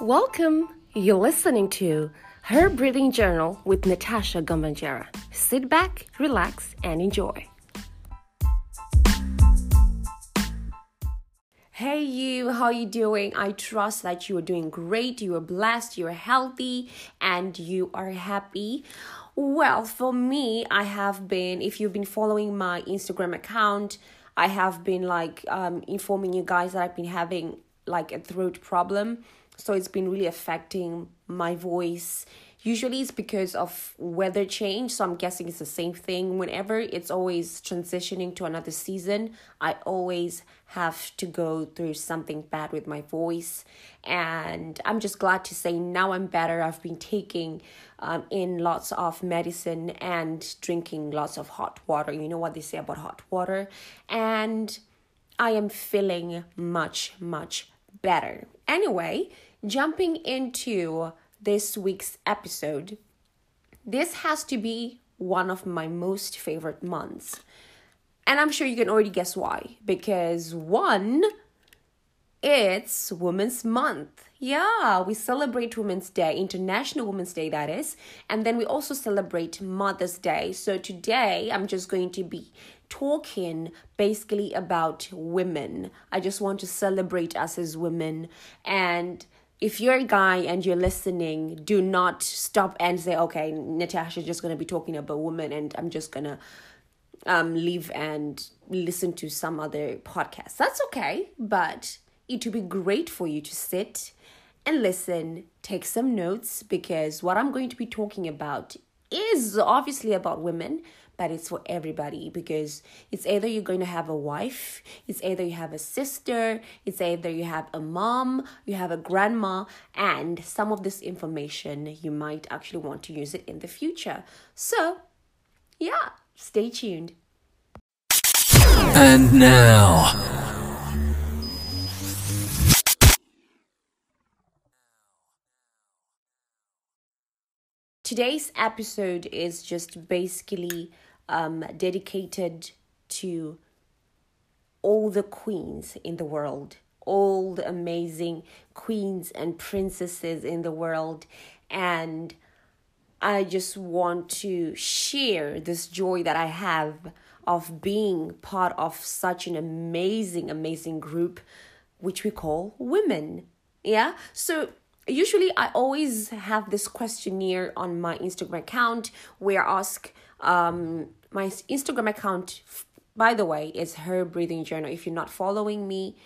Welcome. You're listening to Her Breathing Journal with Natasha Gambanjera. Sit back, relax, and enjoy. Hey you, how you doing? I trust that you are doing great, you are blessed, you are healthy, and you are happy. Well, for me, I have been, if you've been following my Instagram account, I have been like um, informing you guys that I've been having like a throat problem. So it's been really affecting my voice. Usually it's because of weather change, so I'm guessing it's the same thing. Whenever it's always transitioning to another season, I always have to go through something bad with my voice. And I'm just glad to say now I'm better. I've been taking um, in lots of medicine and drinking lots of hot water. You know what they say about hot water. And I am feeling much, much better. Anyway, jumping into this week's episode, this has to be one of my most favorite months. And I'm sure you can already guess why. Because one, it's Women's Month. Yeah, we celebrate Women's Day, International Women's Day, that is. And then we also celebrate Mother's Day. So today I'm just going to be talking basically about women. I just want to celebrate us as women and if you're a guy and you're listening, do not stop and say, okay, Natasha's just going to be talking about women and I'm just going to um, leave and listen to some other podcast. That's okay, but it would be great for you to sit and listen, take some notes, because what I'm going to be talking about is obviously about women, but it's for everybody because it's either you're going to have a wife, it's either you have a sister, it's either you have a mom, you have a grandma, and some of this information you might actually want to use it in the future. So, yeah, stay tuned. And now. Today's episode is just basically um, dedicated to all the queens in the world, all the amazing queens and princesses in the world. And I just want to share this joy that I have of being part of such an amazing, amazing group, which we call women. Yeah. So usually I always have this questionnaire on my Instagram account where I ask um my Instagram account by the way is her breathing journal. If you're not following me,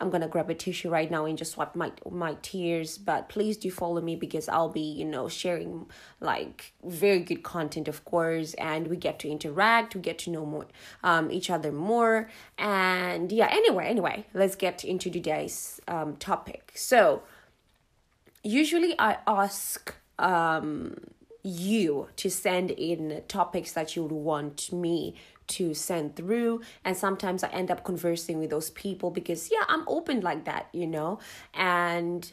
I'm gonna grab a tissue right now and just wipe my my tears. But please do follow me because I'll be, you know, sharing like very good content, of course, and we get to interact, we get to know more um each other more. And yeah, anyway, anyway, let's get into today's um topic. So usually I ask um you to send in topics that you would want me to send through. And sometimes i end up conversing with those people because yeah i'm open like that you know? And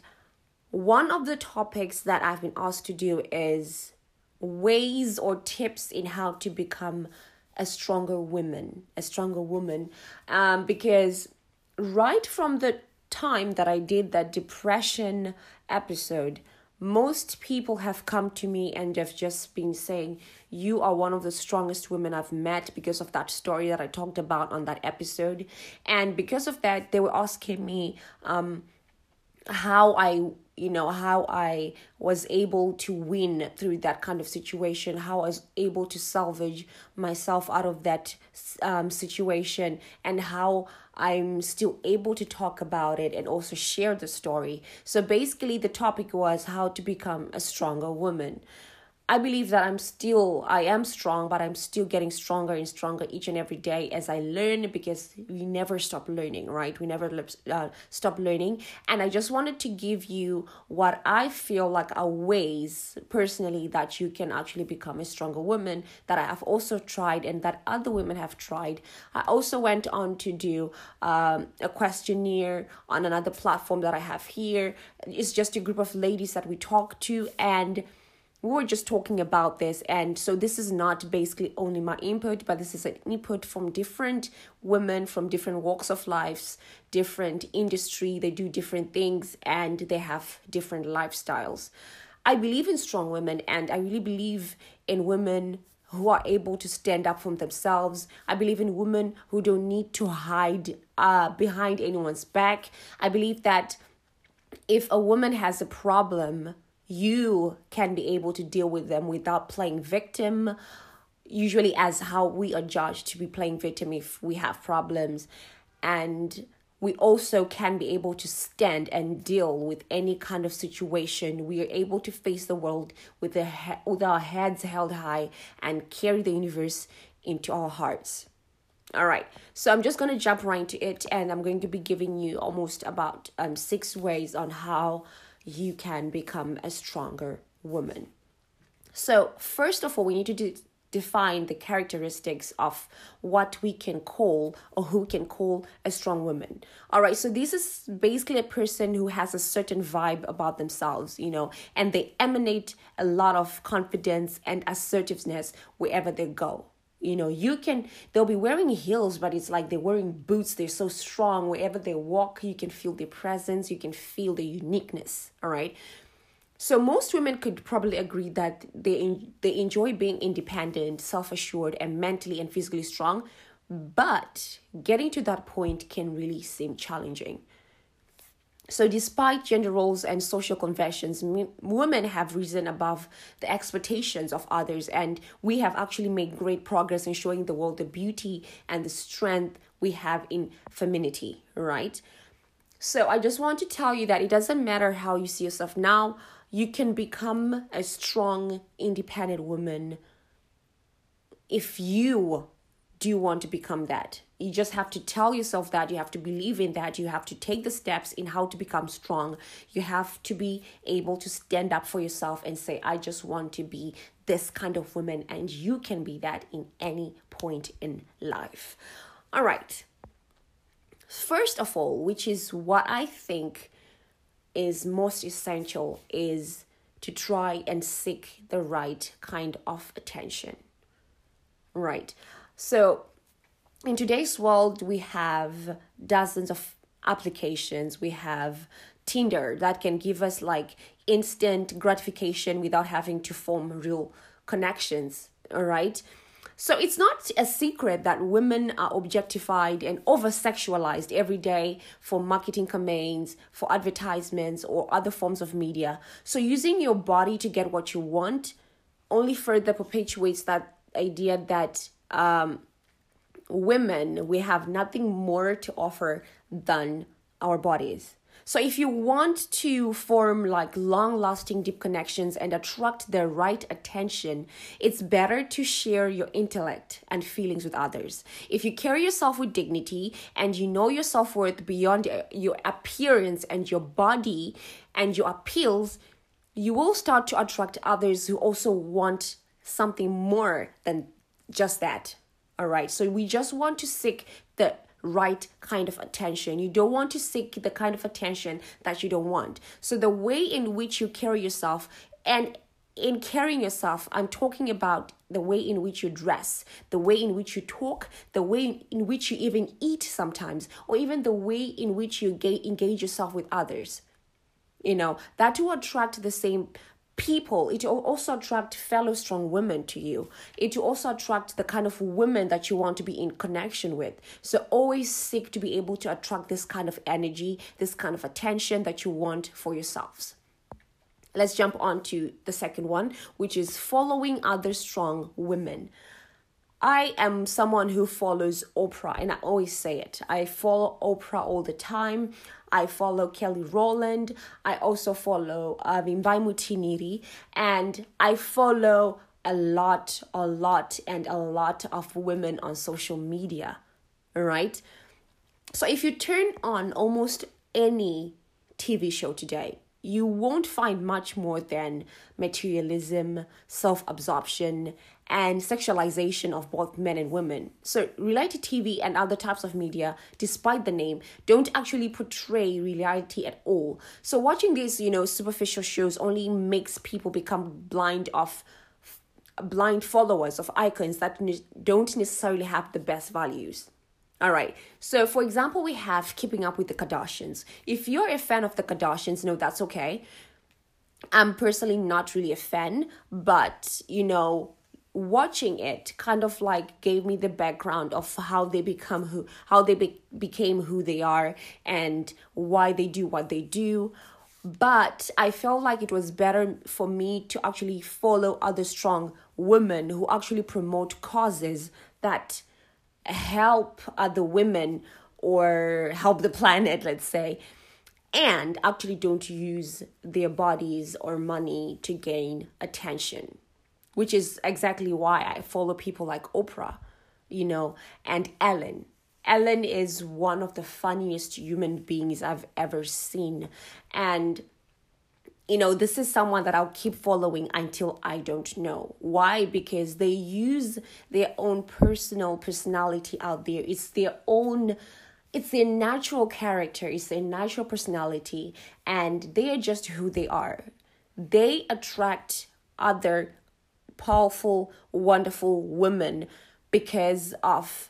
one of the topics that i've been asked to do is ways or tips in how to become a stronger woman a stronger woman. Um because right from the time that i did that depression episode most people have come to me and have just been saying you are one of the strongest women i've met because of that story that i talked about on that episode. And because of that they were asking me um how i you know how i was able to win through that kind of situation how i was able to salvage myself out of that um, situation and how i'm still able to talk about it and also share the story. So basically the topic was how to become a stronger woman I believe that I'm still, I am strong, but I'm still getting stronger and stronger each and every day as I learn because we never stop learning, right? We never uh, stop learning. And I just wanted to give you what I feel like are ways personally that you can actually become a stronger woman that I have also tried and that other women have tried. I also went on to do um, a questionnaire on another platform that I have here. It's just a group of ladies that we talk to and we were just talking about this and so this is not basically only my input but this is an input from different women from different walks of lives different industry they do different things and they have different lifestyles i believe in strong women and i really believe in women who are able to stand up for themselves. I believe in women who don't need to hide uh, behind anyone's back. I believe that if a woman has a problem, you can be able to deal with them without playing victim usually as how we are judged to be playing victim if we have problems. And we also can be able to stand and deal with any kind of situation. We are able to face the world with, the he- with our heads held high and carry the universe into our hearts. All right so i'm just going to jump right into it and i'm going to be giving you almost about um, six ways on how you can become a stronger woman. So, first of all, we need to do, define the characteristics of what we can call or who can call a strong woman. All right, so this is basically a person who has a certain vibe about themselves, you know, and they emanate a lot of confidence and assertiveness wherever they go. You know, you can, they'll be wearing heels, but it's like they're wearing boots. They're so strong. Wherever they walk, you can feel their presence, you can feel the uniqueness. All right. So most women could probably agree that they they enjoy being independent, self-assured and mentally and physically strong, but getting to that point can really seem challenging. So, despite gender roles and social conventions, women have risen above the expectations of others, and we have actually made great progress in showing the world the beauty and the strength we have in femininity, right? So, I just want to tell you that it doesn't matter how you see yourself now, you can become a strong, independent woman if you do want to become that you just have to tell yourself that you have to believe in that you have to take the steps in how to become strong. You have to be able to stand up for yourself and say i just want to be this kind of woman and you can be that in any point in life. All right. First of all which is what i think is most essential is to try and seek the right kind of attention. Right. So in today's world, we have dozens of applications. We have Tinder that can give us like instant gratification without having to form real connections. All right. So it's not a secret that women are objectified and over sexualized every day for marketing campaigns, for advertisements, or other forms of media. So using your body to get what you want only further perpetuates that idea that um, women, we have nothing more to offer than our bodies. So if you want to form like long lasting deep connections and attract the right attention, it's better to share your intellect and feelings with others. If you carry yourself with dignity and you know your self-worth beyond uh, your appearance and your body and your appeals, you will start to attract others who also want something more than just that. All right. So we just want to seek the right kind of attention. You don't want to seek the kind of attention that you don't want. So the way in which you carry yourself and in carrying yourself, I'm talking about the way in which you dress, the way in which you talk, the way in which you even eat sometimes, or even the way in which you engage yourself with others. You know, that will attract the same people it will also attract fellow strong women to you it will also attract the kind of women that you want to be in connection with so always seek to be able to attract this kind of energy this kind of attention that you want for yourselves let's jump on to the second one which is following other strong women I am someone who follows Oprah, and I always say it. I follow Oprah all the time. I follow Kelly Rowland. I also follow uh, Mutinhiri, and I follow a lot, a lot, and a lot of women on social media. Right? So if you turn on almost any TV show today, you won't find much more than materialism, self absorption, and sexualization of both men and women. So, reality TV and other types of media, despite the name, don't actually portray reality at all. So, watching these, you know, superficial shows only makes people become blind of blind followers of icons that don't necessarily have the best values. All right. So, for example, we have Keeping Up with the Kardashians. If you're a fan of the Kardashians, no, that's okay. I'm personally not really a fan, but you know, watching it kind of like gave me the background of how they become who how they be- became who they are and why they do what they do. But i felt like it was better for me to actually follow other strong women who actually promote causes that help other women or help the planet, let's say, and actually don't use their bodies or money to gain attention, which is exactly why I follow people like Oprah, you know, and Ellen. Ellen is one of the funniest human beings I've ever seen. And you know, this is someone that I'll keep following until I don't know. Why? Because they use their own personal personality out there. It's their own it's their natural character, it's their natural personality, and they are just who they are. They attract other powerful, wonderful women because of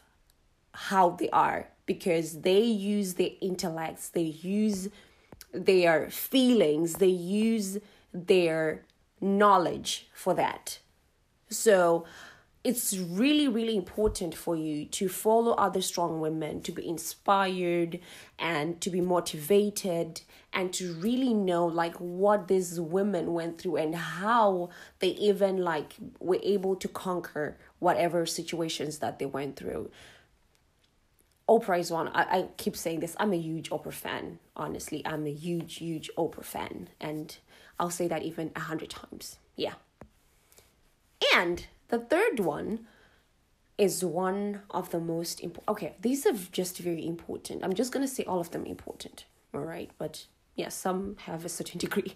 how they are, because they use their intellects, they use their feelings, they use their knowledge for that. So it's really, really important for you to follow other strong women, to be inspired and to be motivated and to really know like what these women went through and how they even like were able to conquer whatever situations that they went through. Oprah is one. I, I keep saying this. I'm a huge Oprah fan. Honestly, I'm a huge, huge Oprah fan, and I'll say that even a hundred times. Yeah. And the third one is one of the most important. Okay, these are just very important. I'm just gonna say all of them important. All right, but yeah, some have a certain degree.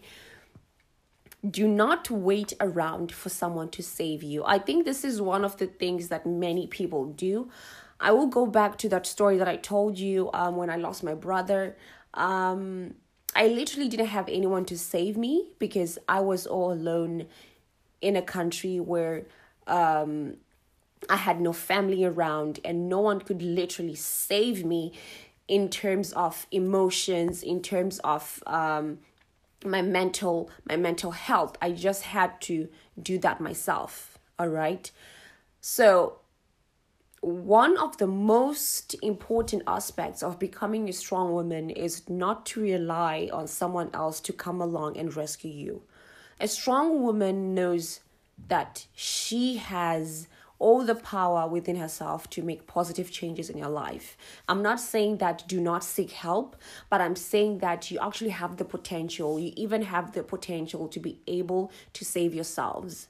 Do not wait around for someone to save you. I think this is one of the things that many people do. I will go back to that story that I told you um, when I lost my brother. Um, I literally didn't have anyone to save me because I was all alone in a country where um, I had no family around and no one could literally save me in terms of emotions, in terms of um, my mental my mental health. I just had to do that myself. All right. So one of the most important aspects of becoming a strong woman is not to rely on someone else to come along and rescue you. A strong woman knows that she has all the power within herself to make positive changes in your life. I'm not saying that do not seek help, but I'm saying that you actually have the potential, you even have the potential to be able to save yourselves.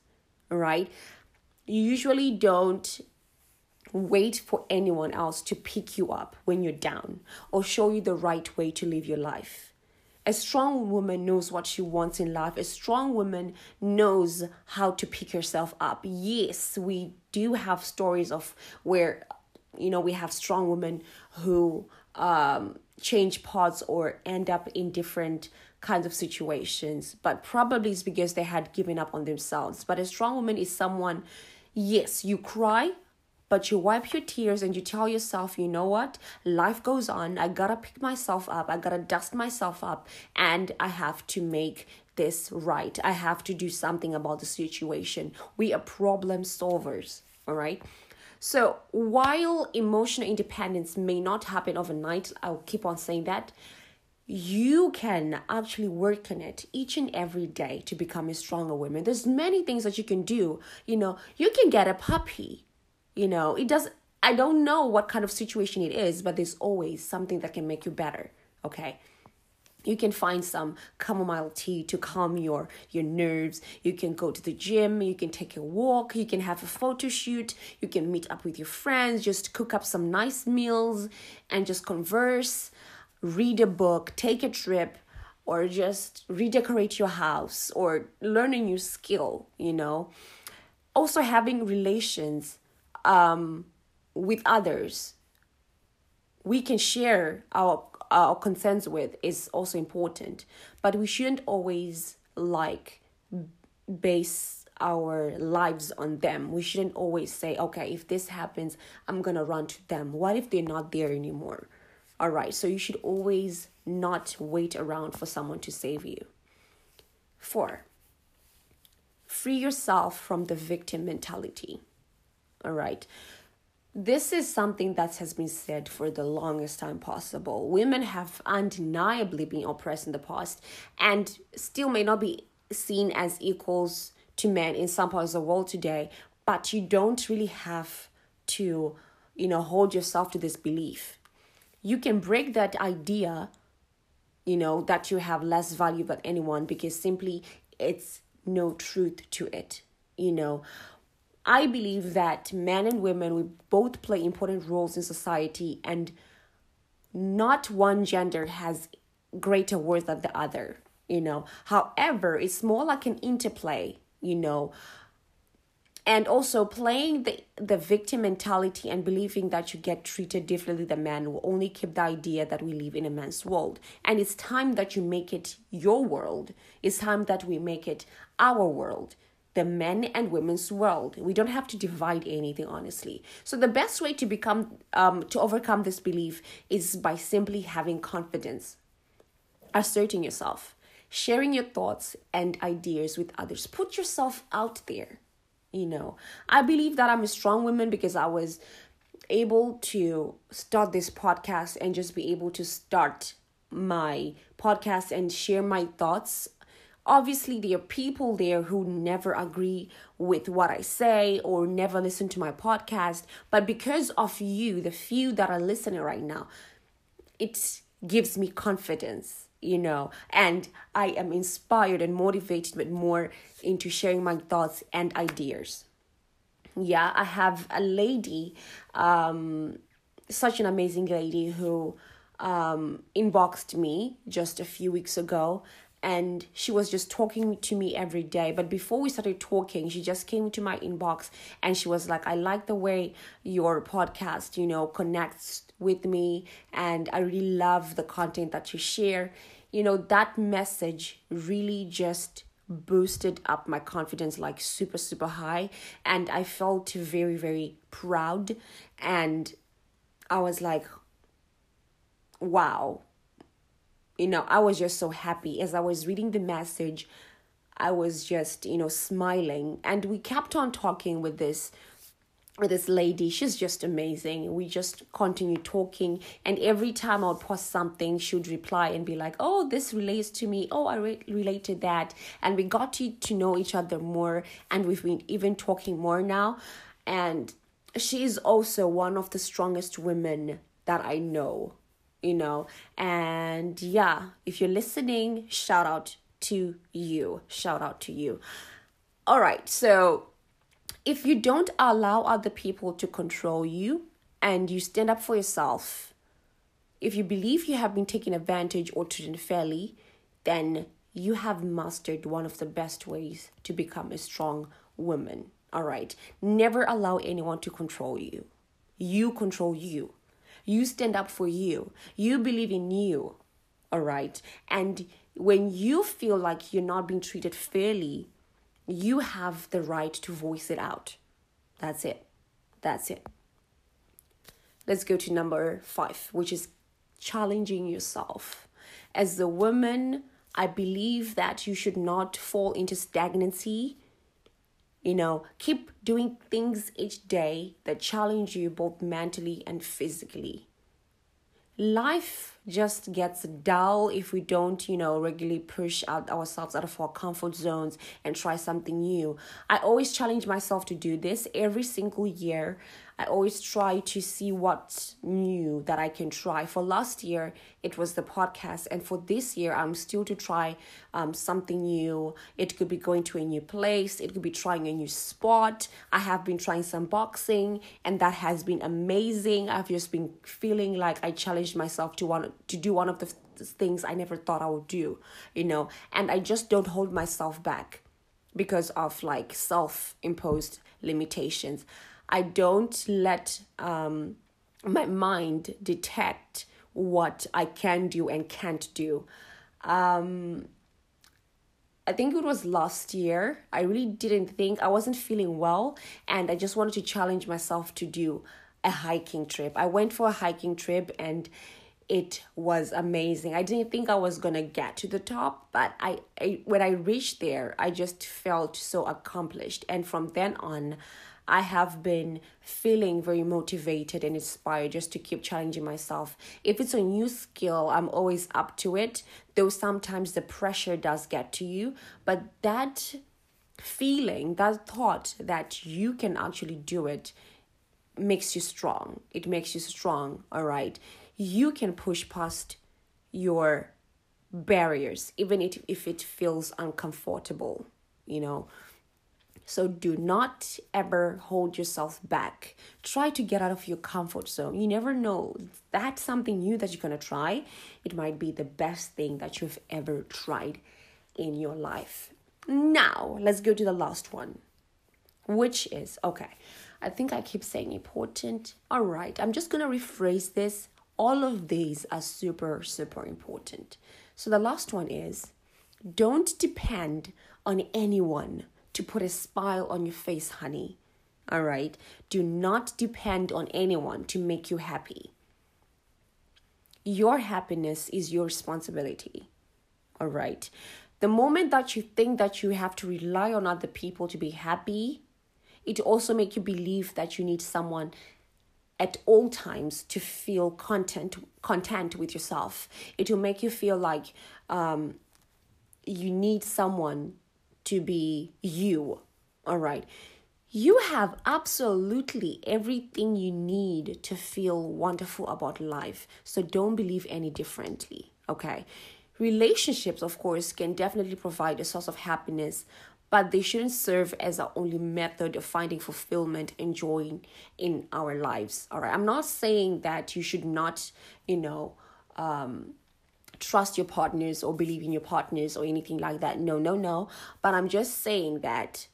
right? You usually don't wait for anyone else to pick you up when you're down or show you the right way to live your life. A strong woman knows what she wants in life. A strong woman knows how to pick herself up. Yes, we do have stories of where, you know, we have strong women who um, change paths or end up in different kinds of situations, but probably it's because they had given up on themselves. But a strong woman is someone, yes, you cry, but you wipe your tears and you tell yourself, you know what? Life goes on. I gotta pick myself up. I gotta dust myself up. And I have to make this right. I have to do something about the situation. We are problem solvers, all right? So while emotional independence may not happen overnight, I'll keep on saying that. You can actually work on it each and every day to become a stronger woman. There's many things that you can do. You know, you can get a puppy you know, it does I don't know what kind of situation it is, but there's always something that can make you better, okay? You can find some chamomile tea to calm your your nerves. You can go to the gym, you can take a walk, you can have a photo shoot, you can meet up with your friends, just cook up some nice meals and just converse, read a book, take a trip, or just redecorate your house or learn a new skill, you know. Also having relations um, with others we can share our our concerns with is also important. But we shouldn't always like base our lives on them. We shouldn't always say okay if this happens i'm gonna run to them. What if they're not there anymore? All right so you should always not wait around for someone to save you. Four free yourself from the victim mentality all right this is something that has been said for the longest time possible. Women have undeniably been oppressed in the past and still may not be seen as equals to men in some parts of the world today, but you don't really have to, you know, hold yourself to this belief. You can break that idea, you know, that you have less value than anyone because simply it's no truth to it. You know, I believe that men and women we both play important roles in society and not one gender has greater worth than the other, you know. However, it's more like an interplay, you know. And also playing the, the victim mentality and believing that you get treated differently than men will only keep the idea that we live in a man's world. And it's time that you make it your world. It's time that we make it our world the men and women's world. We don't have to divide anything, honestly. So the best way to become um, to overcome this belief is by simply having confidence, asserting yourself, sharing your thoughts and ideas with others. Put yourself out there. You know, I believe that I'm a strong woman because I was able to start this podcast and just be able to start my podcast and share my thoughts Obviously, there are people there who never agree with what I say or never listen to my podcast, but because of you, the few that are listening right now, it gives me confidence you know and i am inspired and motivated with more into sharing my thoughts and ideas. Yeah i have a lady um such an amazing lady who um inboxed me just a few weeks ago and she was just talking to me every day. But before we started talking she just came to my inbox and she was like i like the way your podcast you know connects with me and i really love the content that you share. You know that message really just boosted up my confidence like super super high. And i felt very very proud. And i was like wow you know, I was just so happy as I was reading the message. I was just, you know, smiling. And we kept on talking with this with this lady. She's just amazing. We just continue talking. And every time I would post something, she would reply and be like, Oh, this relates to me. Oh, I re- relate to that. And we got to, to know each other more. And we've been even talking more now. And she is also one of the strongest women that I know you know? And yeah if you're listening shout out to you. Shout out to you. All right so if you don't allow other people to control you and you stand up for yourself if you believe you have been taken advantage or treated unfairly then you have mastered one of the best ways to become a strong woman. All right? Never allow anyone to control you. You control you you stand up for you. You believe in you. All right. And when you feel like you're not being treated fairly, you have the right to voice it out. That's it. That's it. Let's go to number five, which is challenging yourself. As a woman, I believe that you should not fall into stagnancy you know, keep doing things each day that challenge you both mentally and physically. Life just gets dull if we don't, you know, regularly push out ourselves out of our comfort zones and try something new. I always challenge myself to do this every single year. I always try to see what's new that I can try. For last year, it was the podcast, and for this year, I'm still to try um, something new. It could be going to a new place, it could be trying a new spot. I have been trying some boxing, and that has been amazing. I've just been feeling like I challenged myself to want to do one of the things I never thought I would do, you know, and I just don't hold myself back because of like self imposed limitations. I don't let um, my mind detect what I can do and can't do. Um, I think it was last year. I really didn't think I wasn't feeling well, and I just wanted to challenge myself to do a hiking trip. I went for a hiking trip and it was amazing. I didn't think I was gonna get to the top, but I, I when I reached there, I just felt so accomplished. And from then on, I have been feeling very motivated and inspired just to keep challenging myself. If it's a new skill, I'm always up to it, though sometimes the pressure does get to you. But that feeling, that thought that you can actually do it, makes you strong. It makes you strong, all right? You can push past your barriers, even if, if it feels uncomfortable, you know. So do not ever hold yourself back. Try to get out of your comfort zone. You never know. That's something new that you're going to try. It might be the best thing that you've ever tried in your life. Now, let's go to the last one, which is okay. I think I keep saying important. All right, I'm just going to rephrase this. All of these are super, super important. So the last one is don't depend on anyone to put a smile on your face, honey. All right? Do not depend on anyone to make you happy. Your happiness is your responsibility. All right? The moment that you think that you have to rely on other people to be happy, it also make you believe that you need someone at all times to feel content content with yourself. It will make you feel like um, you need someone to be you. All right. You have absolutely everything you need to feel wonderful about life. So don't believe any differently. Okay. Relationships, of course, can definitely provide a source of happiness, but they shouldn't serve as our only method of finding fulfillment and joy in our lives. All right. I'm not saying that you should not, you know, um, trust your partners or believe in your partners or anything like that. No, no, no. But I'm just saying that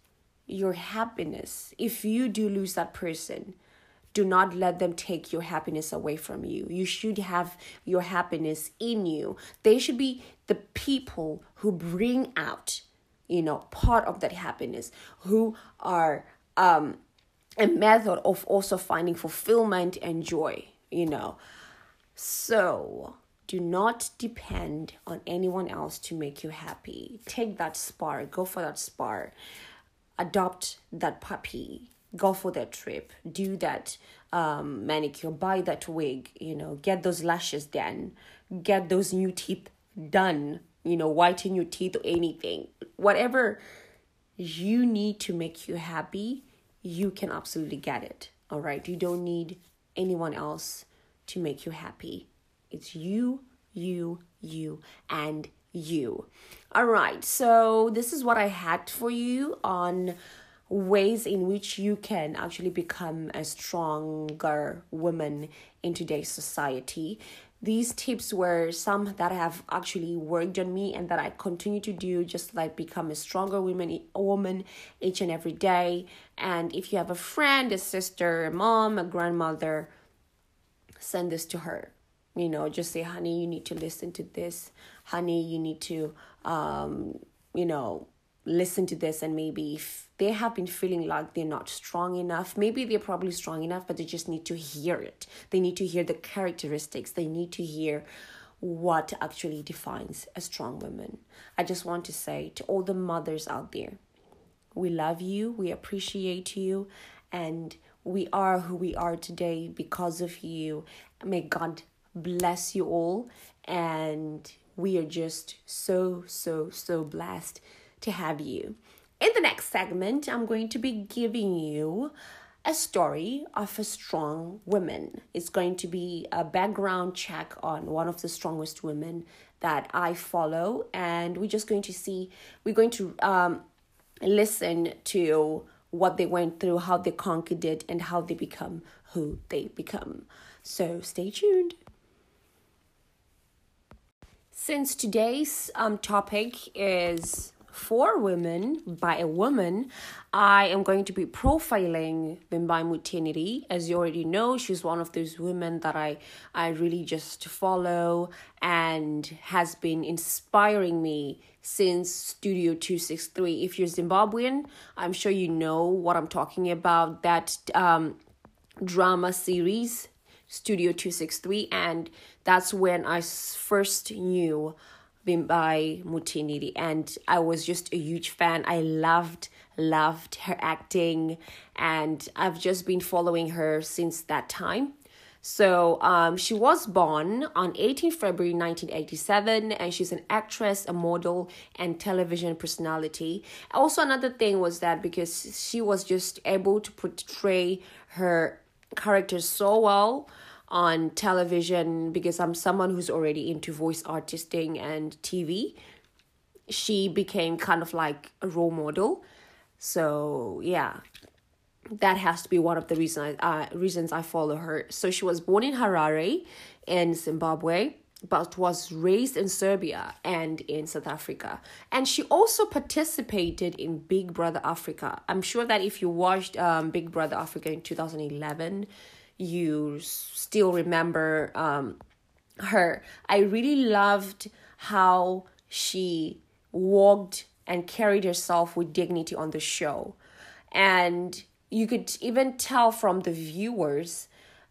your happiness, if you do lose that person, do not let them take your happiness away from you. You should have your happiness in you. They should be the people who bring out, you know, part of that happiness, who are um a method of also finding fulfillment and joy, you know. So, do not depend on anyone else to make you happy. Take that spark, go for that spark, adopt that puppy, go for that trip, do that um, manicure, buy that wig, you know, get those lashes done, get those new teeth done, you know, whiten your teeth or anything. Whatever you need to make you happy, you can absolutely get it. All right. You don't need anyone else to make you happy. It's you, you, you, and you. All right, so this is what I had for you on ways in which you can actually become a stronger woman in today's society. These tips were some that have actually worked on me and that I continue to do just like become a stronger woman woman each and every day. And if you have a friend, a sister, a mom, a grandmother, send this to her you know just say honey you need to listen to this honey you need to um you know listen to this and maybe if they have been feeling like they're not strong enough maybe they're probably strong enough but they just need to hear it. They need to hear the characteristics. They need to hear what actually defines a strong woman. I just want to say to all the mothers out there we love you we appreciate you and we are who we are today because of you. May god bless you all. And we are just so, so, so blessed to have you. In the next segment, I'm going to be giving you a story of a strong woman. It's going to be a background check on one of the strongest women that I follow, and we're just going to see, we're going to um, listen to what they went through, how they conquered it, and how they become who they become. So stay tuned. Since today's um, topic is for women by a woman, I am going to be profiling Vimbai Mutinhiri. As you already know, she's one of those women that I, I really just follow and has been inspiring me since Studio 263. If you're Zimbabwean, I'm sure you know what I'm talking about. That um, drama series, Studio 263, and that's when I first knew Vimbai Mutinhiri, and I was just a huge fan. I loved, loved her acting, and I've just been following her since that time. So um, she was born on 18 February 1987, and she's an actress, a model, and television personality. Also, another thing was that because she was just able to portray her character so well on television because I'm someone who's already into voice artisting and TV. She became kind of like a role model. So, yeah. That has to be one of the reasons I, uh, reasons I follow her. So she was born in Harare in Zimbabwe but was raised in Serbia and in South Africa. And she also participated in Big Brother Africa. I'm sure that if you watched um, Big Brother Africa in 2011, you still remember um, her. I really loved how she walked and carried herself with dignity on the show. And you could even tell from the viewers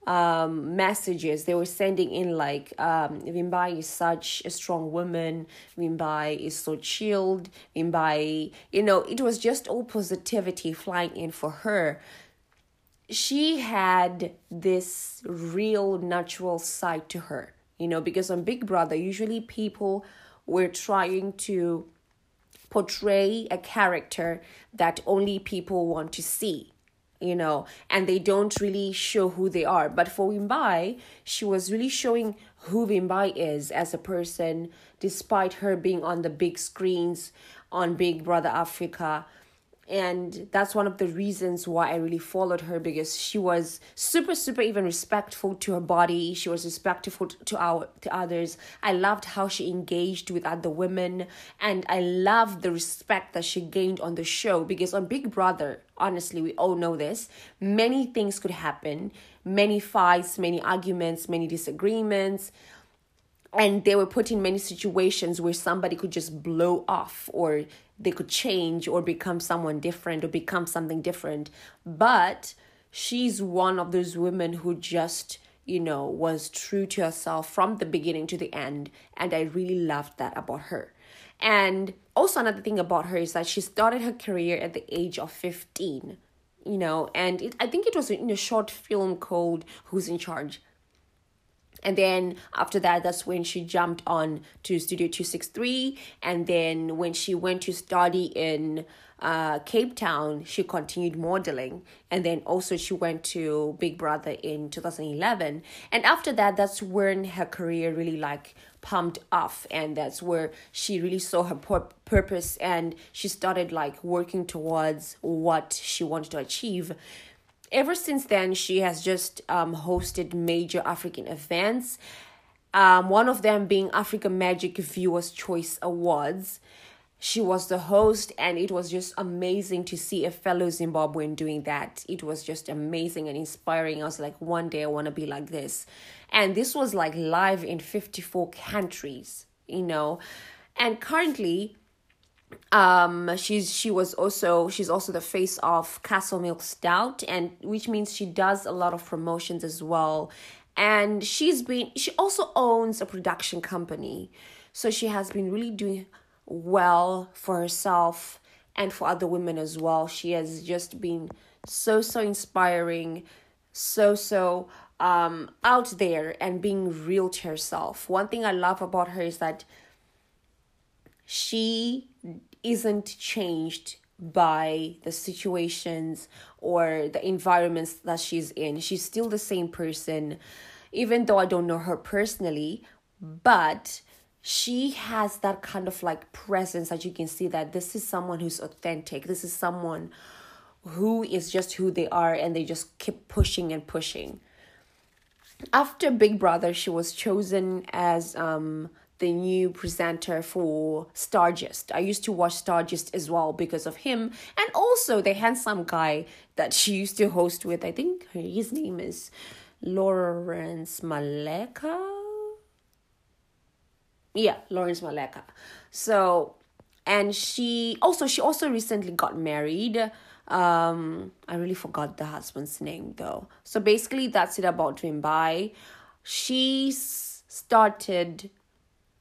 um messages they were sending in like um Vimbai is such a strong woman Vimbai is so chilled Vimbai you know it was just all positivity flying in for her she had this real natural side to her, you know, because on Big Brother, usually people were trying to portray a character that only people want to see, you know, and they don't really show who they are. But for Vimbai, she was really showing who Vimbai is as a person, despite her being on the big screens on Big Brother Africa and that's one of the reasons why I really followed her because she was super super even respectful to her body. She was respectful to our to others. I loved how she engaged with other women and I loved the respect that she gained on the show because on Big Brother honestly we all know this many things could happen. Many fights many arguments many disagreements. And they were put in many situations where somebody could just blow off or they could change or become someone different or become something different. But she's one of those women who just you know was true to herself from the beginning to the end. And i really loved that about her. And also another thing about her is that she started her career at the age of 15 you know and it, i think it was in a short film called who's in charge and then after that that's when she jumped on to studio 263 and then when she went to study in uh, cape town she continued modeling. And then also she went to big brother in 2011 and after that that's when her career really like pumped off. And that's where she really saw her pur- purpose. And she started like working towards what she wanted to achieve ever since then, she has just um, hosted major African events. Um, one of them being Africa Magic Viewers Choice Awards. She was the host, and it was just amazing to see a fellow Zimbabwean doing that. It was just amazing and inspiring. I was like, one day I want to be like this. And this was like live in 54 countries, you know. And currently, um she's she was also she's also the face of castle milk stout and which means she does a lot of promotions as well. And she's been she also owns a production company. So she has been really doing well for herself and for other women as well. She has just been so so inspiring so so um out there and being real to herself. One thing i love about her is that she isn't changed by the situations or the environments that she's in. She's still the same person, even though I don't know her personally, but she has that kind of like presence that you can see that this is someone who's authentic. This is someone who is just who they are and they just keep pushing and pushing. After Big Brother, she was chosen as um the new presenter for Stargist. I used to watch Stargist as well because of him, and also the handsome guy that she used to host with. I think his name is Lawrence Maleka. Yeah, Lawrence Maleka. So, and she also she also recently got married. Um, I really forgot the husband's name though. So basically, that's it about Vimbai. She started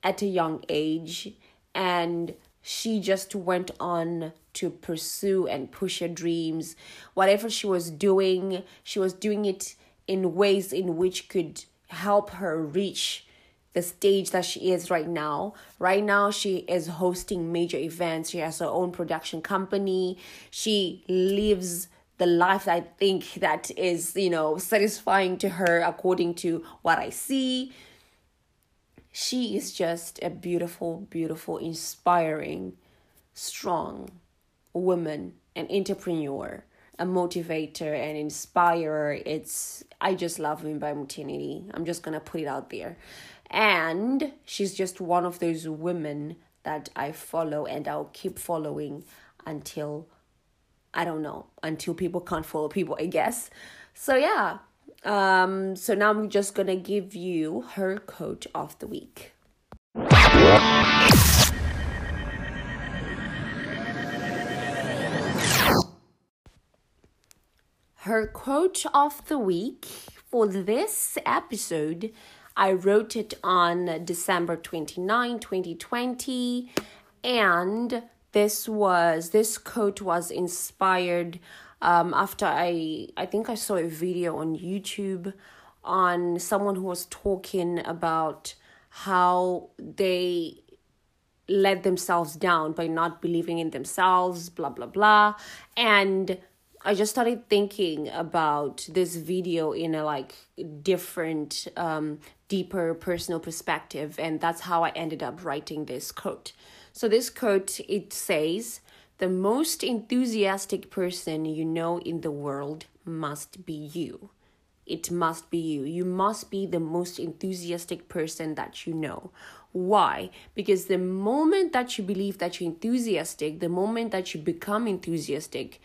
at a young age and she just went on to pursue and push her dreams whatever she was doing she was doing it in ways in which could help her reach the stage that she is right now. Right now, she is hosting major events. She has her own production company. She lives the life I think that is, you know, satisfying to her according to what I see. She is just a beautiful, beautiful, inspiring, strong woman, an entrepreneur, a motivator, and inspirer. It's I just love Vimbai Mutinhiri. I'm just gonna put it out there. And she's just one of those women that I follow and I'll keep following until I don't know, until people can't follow people, I guess. So yeah. Um so now I'm just to give you her quote of the week. Her quote of the week for this episode I wrote it on December 29, 2020. And this was, this quote was inspired um, after I, I think I saw a video on YouTube on someone who was talking about how they let themselves down by not believing in themselves, blah, blah, blah. And I just started thinking about this video in a like different, um, deeper personal perspective, and that's how I ended up writing this quote. So this quote it says, "The most enthusiastic person you know in the world must be you." It must be you. You must be the most enthusiastic person that you know. Why? Because the moment that you believe that you're enthusiastic, the moment that you become enthusiastic,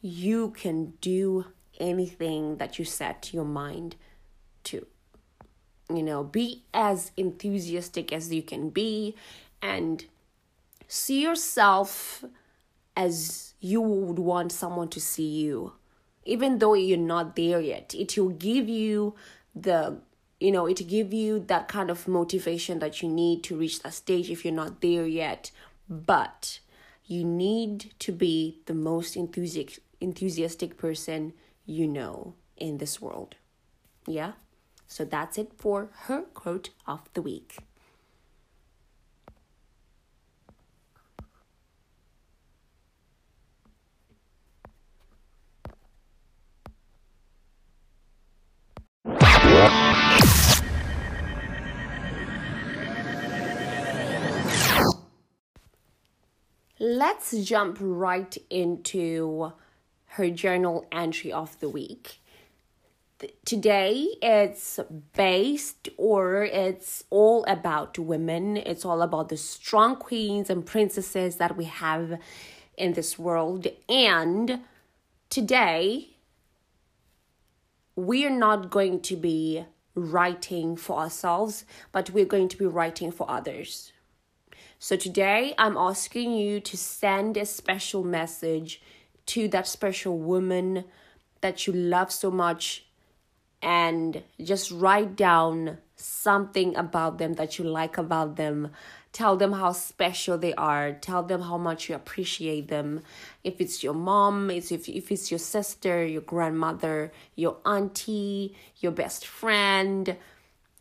you can do anything that you set your mind to. You know, be as enthusiastic as you can be and see yourself as you would want someone to see you. Even though you're not there yet, it will give you the you know, it give you that kind of motivation that you need to reach that stage if you're not there yet. But you need to be the most enthusiastic enthusiastic person you know in this world. Yeah? So that's it for her quote of the week. Let's jump right into her journal entry of the week. Today it's based or it's all about women. It's all about the strong queens and princesses that we have in this world. And today we're not going to be writing for ourselves, but we're going to be writing for others. So today I'm asking you to send a special message to that special woman that you love so much and just write down something about them that you like about them. Tell them how special they are. Tell them how much you appreciate them. If it's your mom, if, if it's your sister, your grandmother, your auntie, your best friend,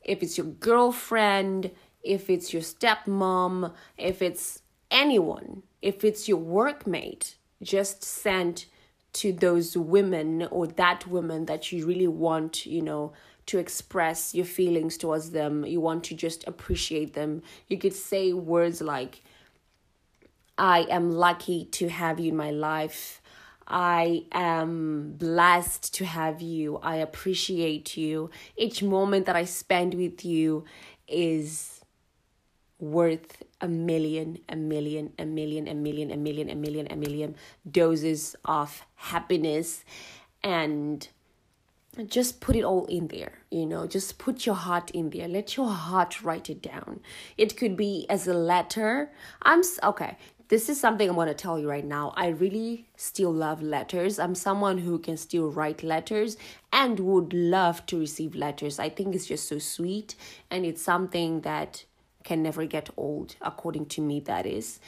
if it's your girlfriend, if it's your stepmom, if it's anyone, if it's your workmate, just send to those women or that woman that you really want, you know, to express your feelings towards them. You want to just appreciate them. You could say words like, I am lucky to have you in my life. I am blessed to have you. I appreciate you. Each moment that I spend with you is worth a million, a million, a million, a million, a million, a million, a million doses of happiness and just put it all in there you know just put your heart in there. Let your heart write it down. It could be as a letter. I'm okay this is something i want to tell you right now. I really still love letters. I'm someone who can still write letters and would love to receive letters. I think it's just so sweet and it's something that can never get old, according to me, that is.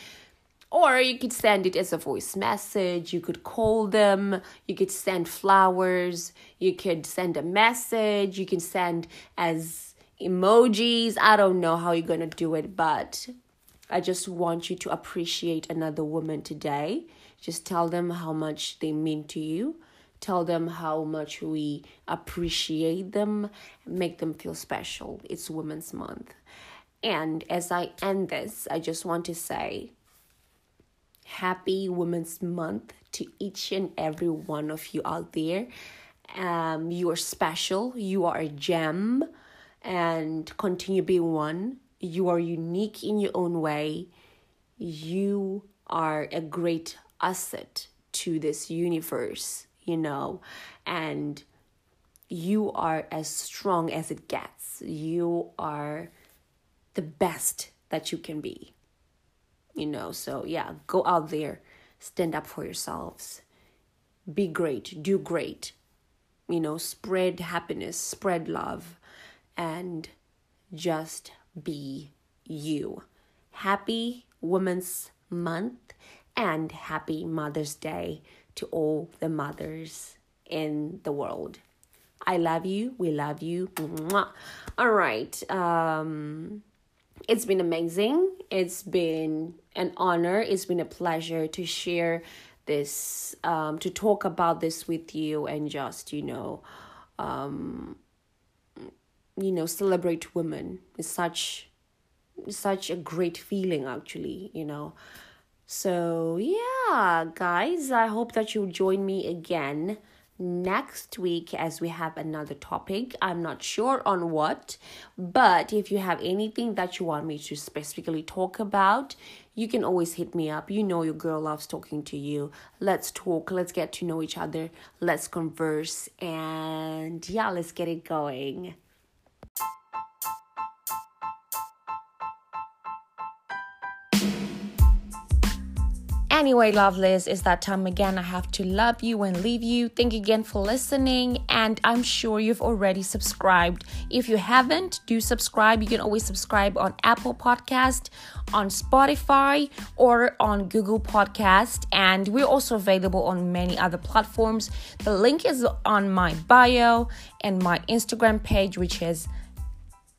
Or you could send it as a voice message, you could call them, you could send flowers, you could send a message, you can send as emojis. I don't know how you're going to do it, but I just want you to appreciate another woman today. Just tell them how much they mean to you. Tell them how much we appreciate them, make them feel special. It's Women's Month. And as I end this, I just want to say happy Women's Month to each and every one of you out there. Um, you are special, you are a gem, and continue being one. You are unique in your own way. You are a great asset to this universe, you know, and you are as strong as it gets. You are the best that you can be. You know, so yeah, go out there, stand up for yourselves, be great, do great, you know, spread happiness, spread love, and just be you. Happy Women's Month and happy Mother's Day to all the mothers in the world. I love you. We love you. All right. Um, it's been amazing. It's been an honor. It's been a pleasure to share this, um, to talk about this with you and just, you know, um, you know, celebrate women. It's such, such a great feeling, actually, you know. So, yeah, guys, I hope that you'll join me again next week as we have another topic. I'm not sure on what, but if you have anything that you want me to specifically talk about, you can always hit me up. You know, your girl loves talking to you. Let's talk, let's get to know each other, let's converse, and yeah, let's get it going. Anyway, lovelies, it's that time again. I have to love you and leave you. Thank you again for listening, and I'm sure you've already subscribed. If you haven't, do subscribe. You can always subscribe on Apple Podcast, on Spotify, or on Google Podcast, and we're also available on many other platforms. The link is on my bio and my Instagram page, which is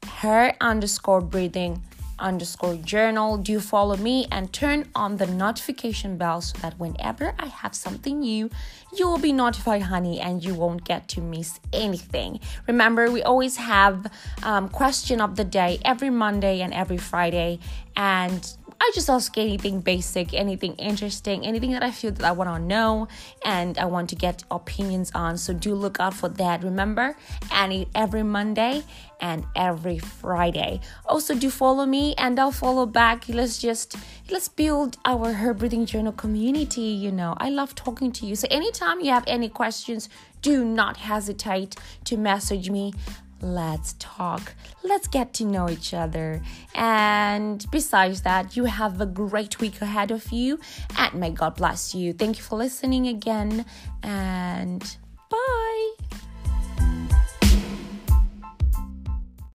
her underscore breathing underscore journal. Do follow me and turn on the notification bell so that whenever I have something new, you will be notified, honey, and you won't get to miss anything. Remember, we always have um, question of the day every Monday and every Friday, and I just ask anything basic, anything interesting, anything that I feel that I want to know and I want to get opinions on. So do look out for that. Remember, and every Monday and every Friday. Also, do follow me and I'll follow back. Let's just let's build our her breathing journal community. You know, I love talking to you. So anytime you have any questions, do not hesitate to message me let's talk, let's get to know each other. And besides that, you have a great week ahead of you. And may God bless you. Thank you for listening again, and bye.